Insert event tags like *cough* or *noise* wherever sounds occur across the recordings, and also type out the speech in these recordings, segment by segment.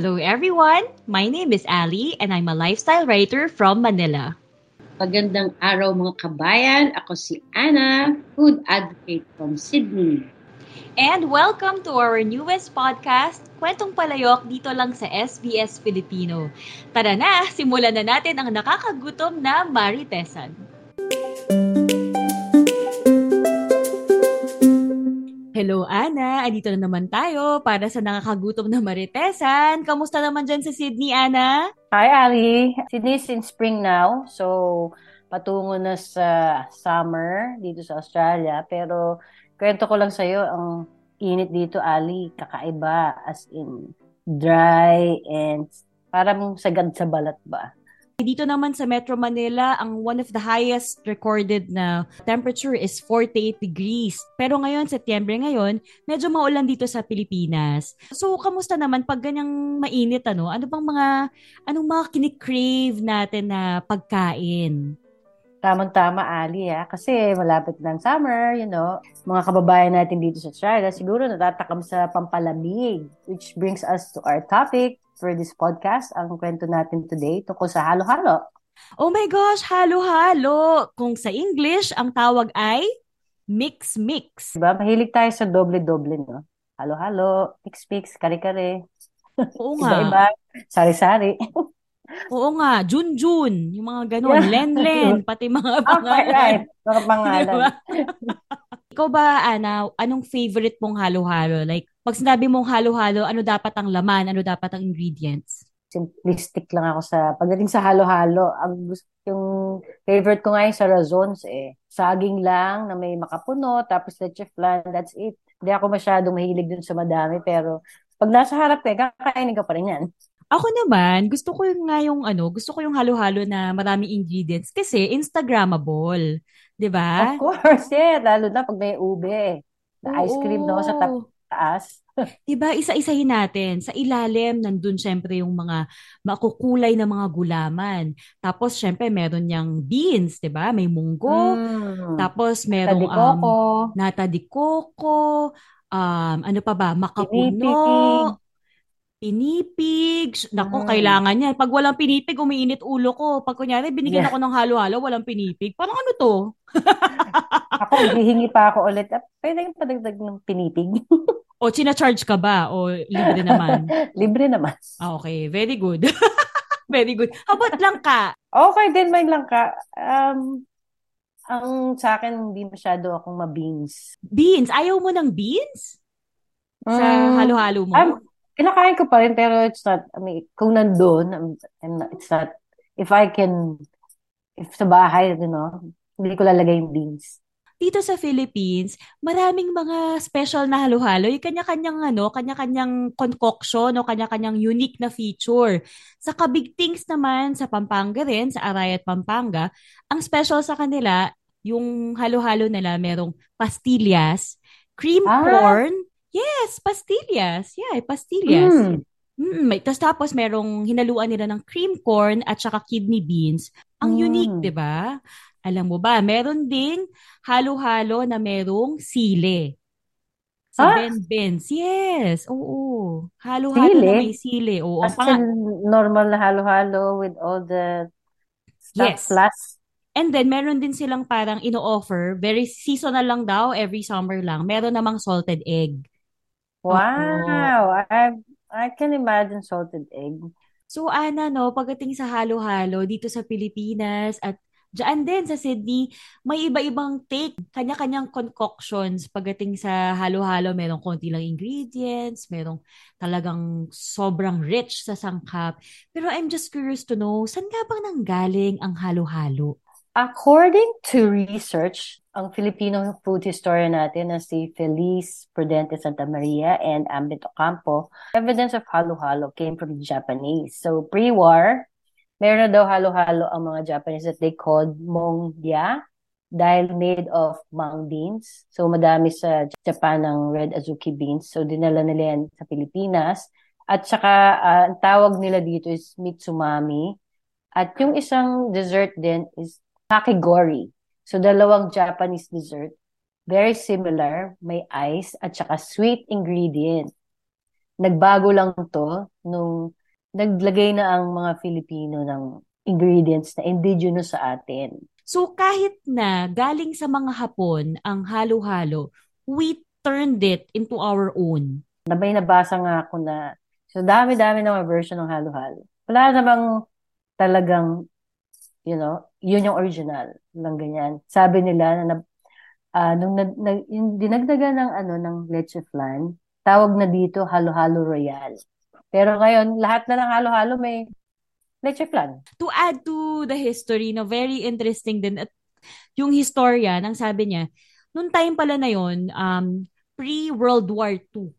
Hello everyone! My name is Ali and I'm a lifestyle writer from Manila. Magandang araw mga kabayan. Ako si Anna, food advocate from Sydney. And welcome to our newest podcast, Kwentong Palayok dito lang sa SBS Filipino. Tara na, simulan na natin ang nakakagutom na Maritesan. Hello, Ana. Andito na naman tayo para sa nakakagutom na Maritesan. Kamusta naman dyan sa Sydney, Ana? Hi, Ali. Sydney is in spring now. So, patungo na sa summer dito sa Australia. Pero, kwento ko lang sa'yo, ang init dito, Ali, kakaiba. As in, dry and parang sagad sa balat ba? Dito naman sa Metro Manila, ang one of the highest recorded na temperature is 48 degrees. Pero ngayon, Setyembre ngayon, medyo maulan dito sa Pilipinas. So, kamusta naman pag ganyang mainit, ano? Ano bang mga, anong mga kinikrave natin na pagkain? Tamang-tama, Ali, ha? Kasi malapit na ang summer, you know. Mga kababayan natin dito sa Australia, siguro natatakam sa pampalamig. Which brings us to our topic for this podcast, ang kwento natin today tungkol sa halo-halo. Oh my gosh, halo-halo! Kung sa English, ang tawag ay mix-mix. Diba? Mahilig tayo sa doble-doble, no? Halo-halo, mix-mix, kare-kare. Oo nga. Iba-iba, sari-sari. *laughs* Oo nga, Jun-Jun, yung mga ganun, Yeah. Len-Len, *laughs* pati mga Okay, pangalan. right. Mga *laughs* pangalan. Diba? Ikaw ba, Ana, anong favorite mong halo-halo? Like, pag sinabi mong halo-halo, ano dapat ang laman? Ano dapat ang ingredients? Simplistic lang ako sa, pagdating sa halo-halo, ang gusto, yung favorite ko nga yung sa razons eh. Saging lang na may makapuno, tapos leche flan, that's it. Hindi ako masyadong mahilig dun sa madami, pero pag nasa harap eh, kakainin ka pa rin yan. Ako naman, gusto ko yung nga yung ano, gusto ko yung halo-halo na maraming ingredients kasi Instagrammable. 'Di ba? Of course, *laughs* yeah. Lalo na pag may ube. Na ice cream no, sa ta- Oo. Taas. *laughs* 'Di ba? Isa-isahin natin. Sa ilalim nandun syempre yung mga makukulay na mga gulaman. Tapos syempre meron niyang beans, ba? May munggo, Mm. tapos merong um, nata de coco, um, ano pa ba? Makapuno, pinipig. Pinipig. Naku, Mm. kailangan yan. Pag walang pinipig, umiinit ulo ko. Pag kunyari, binigyan Yeah. ako ng halo-halo, walang pinipig. Parang ano to? *laughs* Ako, hihingi pa ako ulit. Ah, Pwede yung padagdag ng pinipig. O, charge ka ba? O, libre naman? *laughs* Libre naman. Ah, okay. Very good. *laughs* Very good. How about langka? Okay din may langka. Um, ang sa akin, hindi masyado akong ma-beans. Beans. Ayaw mo ng beans? Sa Mm, halo-halo mo? I'm, kinakain ko pa rin, pero it's not, I mean, kung nandun, I'm, I'm not, it's not, if I can, if sa bahay, you know, hindi ko lalagay yung beans. Dito sa Philippines, maraming mga special na halo-halo. Yung kanya-kanyang ano, kanya-kanyang concoction o kanya-kanyang unique na feature. Sa Kabigtings naman, sa Pampanga rin, sa Arayat, Pampanga, ang special sa kanila, yung halo-halo nila, merong pastillas, cream Ah. corn. Yes, pastillas. Yeah, pastillas. Mm. Mm, may, tas tapos merong hinaluan nila ng cream corn at saka kidney beans. Ang unique, Mm. 'di ba? Alam mo ba, meron ding halo-halo na merong sile. Sa Ah? Ben-Ben's. Yes, oo. Halo-halo na Sili? may sile. Oo, As in, normal na halo-halo with all the stuff Yes. plus. And then, meron din silang parang ino-offer, very seasonal lang daw, every summer lang. Meron namang salted egg. Wow! I, I can imagine salted egg. So, Ana, no, pagdating sa halo-halo dito sa Pilipinas at Diyan din sa Sydney, may iba-ibang take, kanya-kanyang concoctions pagdating sa halo-halo. Merong konti lang ingredients, merong talagang sobrang rich sa sangkap. Pero I'm just curious to know, saan nga bang nanggaling ang halo-halo? According to research, ang Filipino food historian natin na si Feliz Prudente Santa Maria and Ambit Ocampo, evidence of halo-halo came from the Japanese. So pre-war, meron daw halo-halo ang mga Japanese that they called mongya dahil made of mung beans. So madami sa Japan ng red azuki beans. So dinala nila yan sa Pilipinas. At saka uh, ang tawag nila dito is mitsumami. At yung isang dessert din is kakigori. So, dalawang Japanese dessert. Very similar. May ice at saka sweet ingredient. Nagbago lang to nung naglagay na ang mga Filipino ng ingredients na indigenous sa atin. So kahit na galing sa mga Hapon ang halo-halo, we turned it into our own. Nabay nabasa nga ako na so dami-dami ng version ng halo-halo. Wala namang talagang you know, yun yung original ng ganyan. Sabi nila na uh, nung na, na, yung dinagdagan ng ano ng leche flan, tawag na dito halo-halo royal. Pero ngayon, lahat na ng halo-halo may leche flan. To add to the history, no, very interesting din at yung historia nang sabi niya, nung time pala na yon, um, pre-World War II,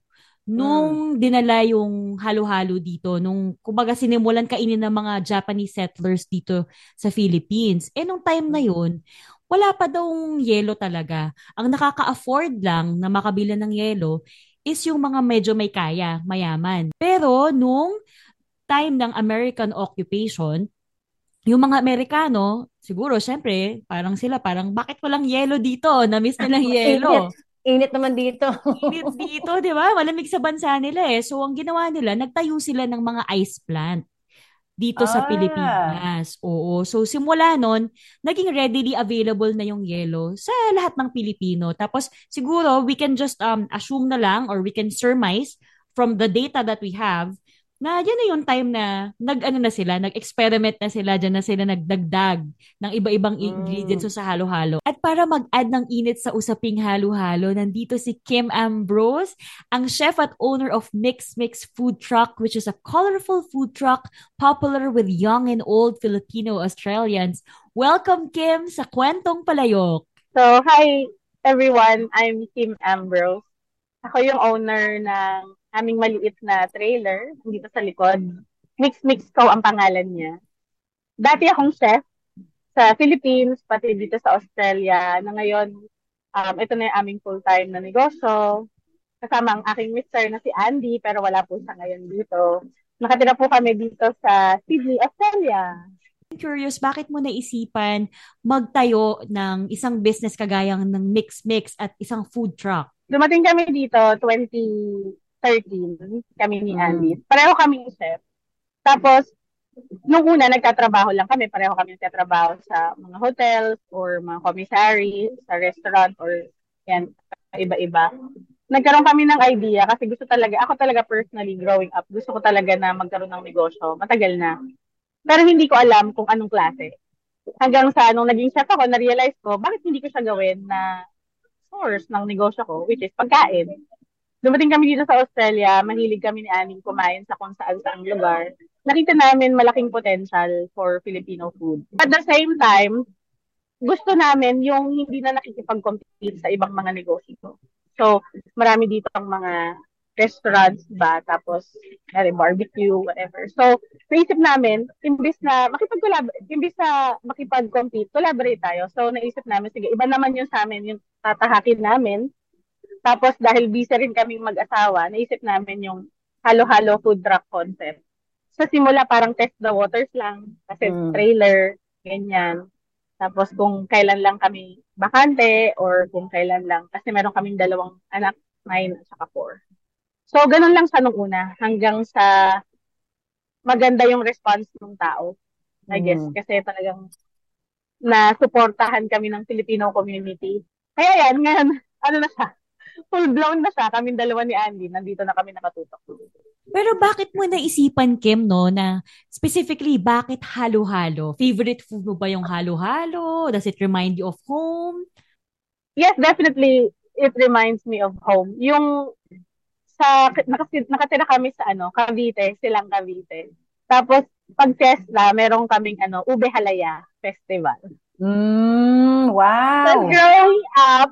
nung mm. dinala yung halo-halo dito, nung kumbaga sinimulan kainin ng mga Japanese settlers dito sa Philippines. Eh nung time na yun, wala pa daw yelo talaga. Ang nakaka-afford lang na makabila ng yelo is yung mga medyo may kaya, mayaman. Pero nung time ng American occupation, yung mga Amerikano, siguro, syempre, parang sila, parang, bakit walang yelo dito? Na-miss nilang *laughs* yelo. Init naman dito. Init *laughs* dito, di ba? Malamig sa bansa nila eh. So, ang ginawa nila, nagtayo sila ng mga ice plant dito ah. sa Pilipinas. Oo. So, simula nun, naging readily available na yung yellow sa lahat ng Pilipino. Tapos, siguro, we can just um, assume na lang or we can surmise from the data that we have na yan na yung time na nag-ano na sila, nag-experiment na sila, dyan na sila nagdagdag ng iba-ibang mm. ingredients sa halo-halo. At para mag-add ng init sa usaping halo-halo, nandito si Kim Ambrose, ang chef at owner of Mix Mix Food Truck, which is a colorful food truck popular with young and old Filipino Australians. Welcome, Kim, sa Kwentong Palayok. So, hi everyone. I'm Kim Ambrose. Ako yung owner ng aming maliit na trailer dito sa likod. Mix Mix Co ang pangalan niya. Dati akong chef sa Philippines, pati dito sa Australia, na ngayon, um, ito na yung aming full-time na negosyo. Kasama ang aking mister na si Andy, pero wala po siya ngayon dito. Nakatira po kami dito sa Sydney, Australia. Curious, bakit mo naisipan magtayo ng isang business kagayang ng Mix Mix at isang food truck? Dumating kami dito 20 13, kami ni mm. Andy. Pareho kami chef. Tapos, nung una, nagtatrabaho lang kami. Pareho kami nagtatrabaho sa mga hotels or mga commissary, sa restaurant or yan, iba-iba. Nagkaroon kami ng idea kasi gusto talaga, ako talaga personally growing up, gusto ko talaga na magkaroon ng negosyo. Matagal na. Pero hindi ko alam kung anong klase. Hanggang sa nung naging chef ako, na-realize ko, bakit hindi ko siya gawin na source ng negosyo ko, which is pagkain dumating kami dito sa Australia, mahilig kami ni Aning kumain sa kung saan saang lugar. Nakita namin malaking potential for Filipino food. At the same time, gusto namin yung hindi na nakikipag-compete sa ibang mga negosyo. So, marami dito ang mga restaurants ba, tapos may barbecue, whatever. So, naisip namin, imbis na makipag-collaborate, imbis na makipag-compete, collaborate tayo. So, naisip namin, sige, iba naman yung sa amin, yung tatahakin namin tapos dahil busy rin kaming mag-asawa, naisip namin yung halo-halo food truck concept. Sa simula parang test the waters lang kasi mm. trailer, ganyan. Tapos kung kailan lang kami bakante or kung kailan lang kasi meron kaming dalawang anak, 9 at saka 4. So ganun lang sa nung una hanggang sa maganda yung response ng tao. I mm. guess kasi talagang na suportahan kami ng Filipino community. Kaya yan, ngayon, *laughs* ano na siya, full blown na siya. Kaming dalawa ni Andy, nandito na kami nakatutok. Pero bakit mo naisipan, Kim, no, na specifically, bakit halo-halo? Favorite food mo ba yung halo-halo? Does it remind you of home? Yes, definitely. It reminds me of home. Yung sa nakatira kami sa ano, Cavite, silang Cavite. Tapos pag fiesta, meron kaming ano, Ube Halaya Festival. Mm, wow. Tapos growing up,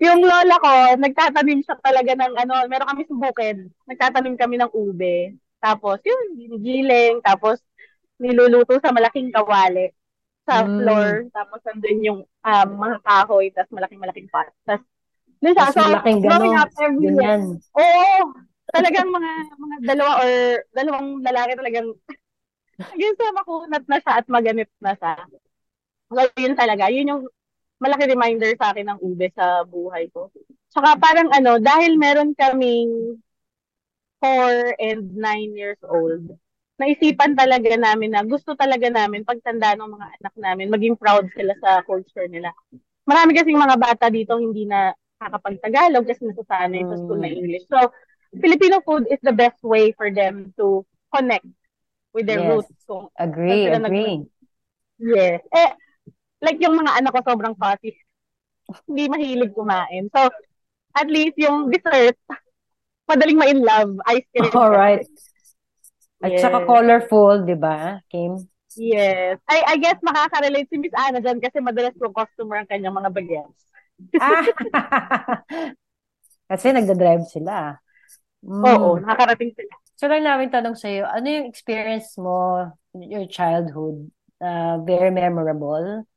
yung lola ko, nagtatanim siya talaga ng ano, meron kami sa bukid. Nagtatanim kami ng ube. Tapos, yun, ginigiling. Tapos, niluluto sa malaking kawali sa Mm. floor. Tapos, nandun yung um, mga kahoy. Tapos, malaking-malaking pot. Tapos, dun siya. So, malaking growing up every year. Oo. Talagang mga mga dalawa or dalawang lalaki talagang *laughs* hanggang sa makunat na siya at maganit na siya. So, yun talaga. Yun yung malaki reminder sa akin ng ube sa buhay ko. Tsaka parang ano, dahil meron kaming 4 and 9 years old, naisipan talaga namin na gusto talaga namin pagtanda ng mga anak namin, maging proud sila sa culture nila. Marami kasing mga bata dito hindi na nakakapag-Tagalog kasi nasasanay sa school na English. So, Filipino food is the best way for them to connect with their Yes. roots. So, Agree, agree. yes. Eh, like yung mga anak ko sobrang fussy. Hindi mahilig kumain. So, at least yung dessert, madaling ma-in love, ice cream. *laughs* Alright. At Yes. saka colorful, di ba, Kim? Yes. I, I guess makaka-relate si Miss Anna dyan kasi madalas kong customer ang kanyang mga bagets. Ah! *laughs* Kasi nagda-drive sila. Mm. Oo, nakakarating sila. So lang namin tanong sa'yo, ano yung experience mo your childhood? Uh, very memorable.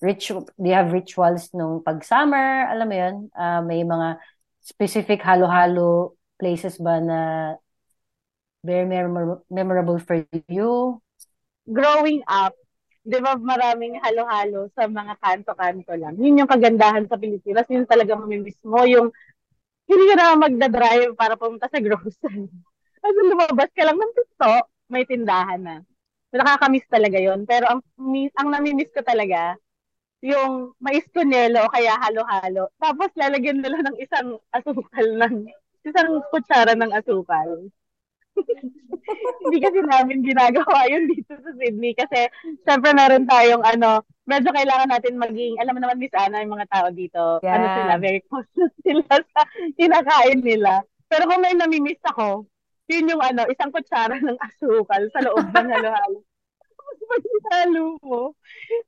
Do you have rituals nung pag-summer? Alam mo yun? Uh, may mga specific halo-halo places ba na very memor- memorable for you? Growing up, di ba maraming halo-halo sa mga kanto-kanto lang. Yun yung kagandahan sa Pilipinas. Yun talaga mamimiss mo. Yung hindi ka na magdadrive para pumunta sa grocery. *laughs* Kasi lumabas ka lang ng pinto, may tindahan na. Nakakamiss talaga yon Pero ang, ang namimiss ko talaga, yung mais kunelo o kaya halo-halo. Tapos lalagyan nila ng isang asukal ng, isang kutsara ng asukal. *laughs* Hindi kasi namin ginagawa yun dito sa Sydney kasi syempre meron tayong ano, medyo kailangan natin maging, alam mo naman Miss Ana, yung mga tao dito, ano Yeah. sila, very cautious *laughs* sila sa kinakain nila. Pero kung may namimiss ako, yun yung ano, isang kutsara ng asukal sa loob ng halo-halo. Pag hinalo mo,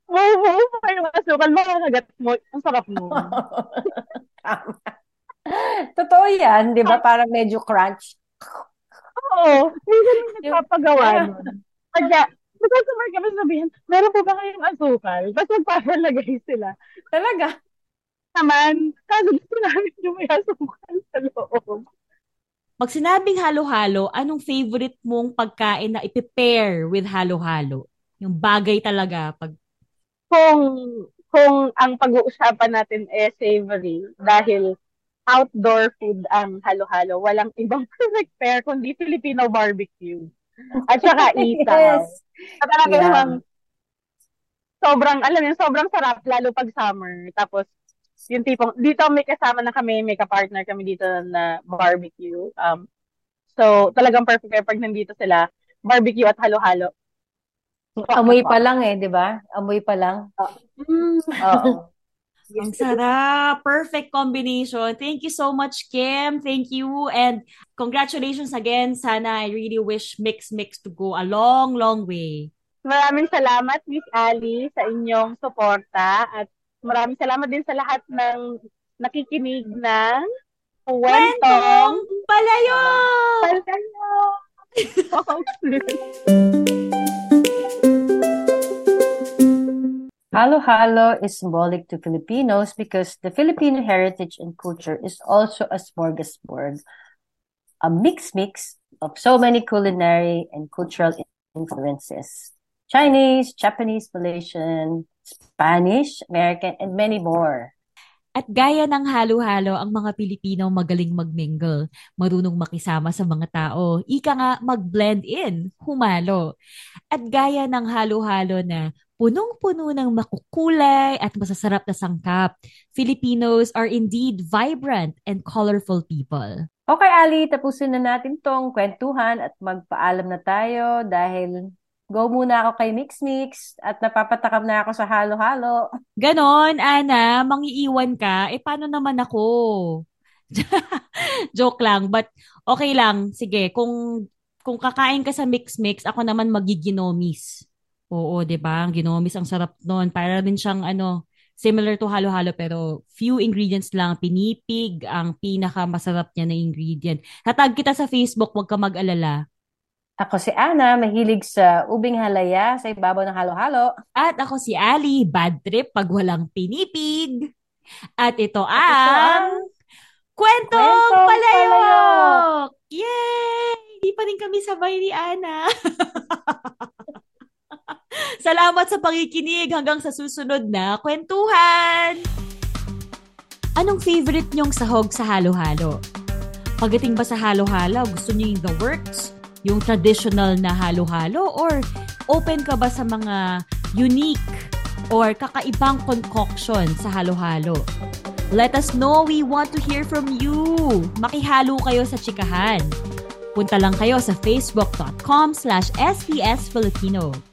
mabubuo pa yung asukal, makakagat mo, ang sarap mo. *laughs* Totoo yan, di ba? Parang medyo crunch. Oo, minsan yung Yung- nagpapagawa nun. Kaya, nagkasamar kami sabihin, meron po ba kayong asukal? Tapos magpapalagay sila. Talaga. Naman, kaso gusto namin yung may asukal sa loob. Pag sinabing halo-halo, anong favorite mong pagkain na ipe-pair with halo-halo? Yung bagay talaga. Pag, Kung, kung ang pag-uusapan natin eh savory, dahil outdoor food ang halo-halo, walang *laughs* ibang perfect pair kundi Filipino barbecue. At saka isaw. *laughs* Yes. At talaga Yeah. namang sobrang, alam yun, sobrang sarap, lalo pag summer. Tapos, yung tipong, dito may kasama na kami, may ka-partner kami dito na barbecue. Um, so, talagang perfect pair pag nandito sila, barbecue at halo-halo. Amoy pa lang eh, di ba? Amoy pa lang. Mm, oo. *laughs* ang sarap. Perfect combination. Thank you so much, Kim. Thank you. And congratulations again. Sana I really wish Mix Mix to go a long, long way. Maraming salamat, Miss Ali, sa inyong suporta at maraming salamat din sa lahat ng nakikinig ng Kwentong Palayo! Palayo! *laughs* Halo-halo is symbolic to Filipinos because the Filipino heritage and culture is also a smorgasbord, a mix-mix of so many culinary and cultural influences. Chinese, Japanese, Malaysian, Spanish, American, and many more. At gaya ng halo-halo, ang mga Pilipino magaling magmingle, marunong makisama sa mga tao, ika nga mag-blend in, humalo. At gaya ng halo-halo na punong-puno ng makukulay at masasarap na sangkap, Filipinos are indeed vibrant and colorful people. Okay, Ali, tapusin na natin tong kwentuhan at magpaalam na tayo dahil go muna ako kay Mix Mix at napapatakam na ako sa halo-halo. Ganon, Ana, mangiiwan ka, eh paano naman ako? *laughs* Joke lang, but okay lang. Sige, kung kung kakain ka sa mix-mix, ako naman magiginomis. Oo, 'di ba? Ang ginomis ang sarap noon. Para rin siyang ano, similar to halo-halo pero few ingredients lang. Pinipig ang pinakamasarap niya na ingredient. Tatag kita sa Facebook, huwag ka mag-alala. Ako si Ana, mahilig sa ubing halaya sa ibabaw ng halo-halo. At ako si Ali, bad trip pag walang pinipig. At ito Ito ang Kwentong Kwentong Palayok! Palayok! Yay! Hindi pa rin kami sabay ni Ana. *laughs* *laughs* Salamat sa pakikinig hanggang sa susunod na kwentuhan! Anong favorite niyong sahog sa halo-halo? Pagdating ba sa halo-halo, gusto niyo yung the works? Yung traditional na halo-halo? Or open ka ba sa mga unique or kakaibang concoction sa halo-halo? Let us know. We want to hear from you. Makihalo kayo sa chikahan. Punta lang kayo sa facebook.com slash sbsfilipino. I-like,